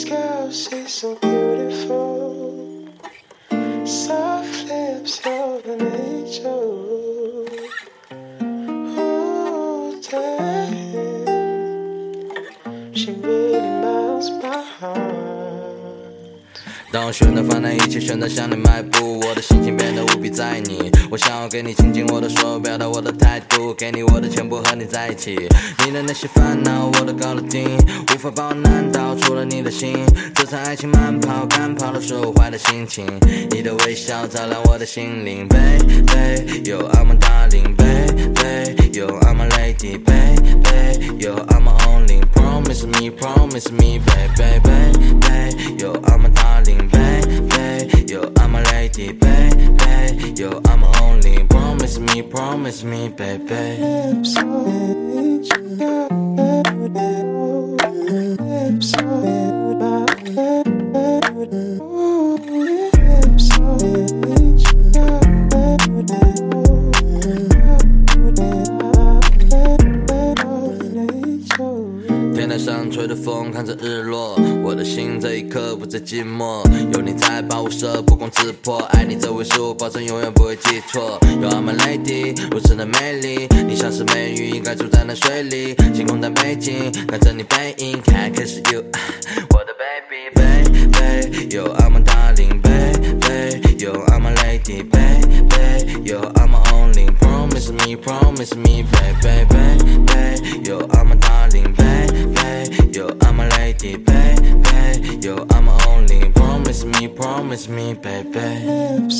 scarves, she's so beautiful. Soft lips of an angel. Oh, damn. She really melts my heart. 当我选择放在一起，选择向你迈步，我的心情变得无比在意。我想要给你紧紧我的手，表达我的态度，给你我的全部，和你在一起。你的那些烦恼我都搞得定，无法把我难倒，除了你的心。这场爱情慢跑，赶跑了所有坏的心情。你的微笑照亮我的心灵。Baby, yo, u are my darling. Baby, yo, u are m y lady. Baby, yo, u are my only. Promise me, promise me, baby, baby, yo, u a I'm. me, promise me, baby. 天台上吹着风，看着日落，我的心这一刻不再寂寞，有你在把我设不攻自破，爱你这位事，我保证永远不会记错。You are my lady，如此的美丽，你像是美人鱼，应该住在那水里。星空在北景，看着你背影 c a n I kiss you，我的 baby baby，You are my darling。promise me, baby, baby, baby. Yo, I'm a darling, baby, Yo, I'm a lady, baby, Yo, I'm a only. Promise me, promise me, baby.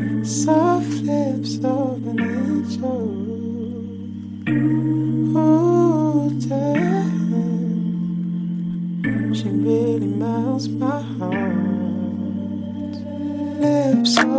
lips of oh, She really melts my heart. Lips.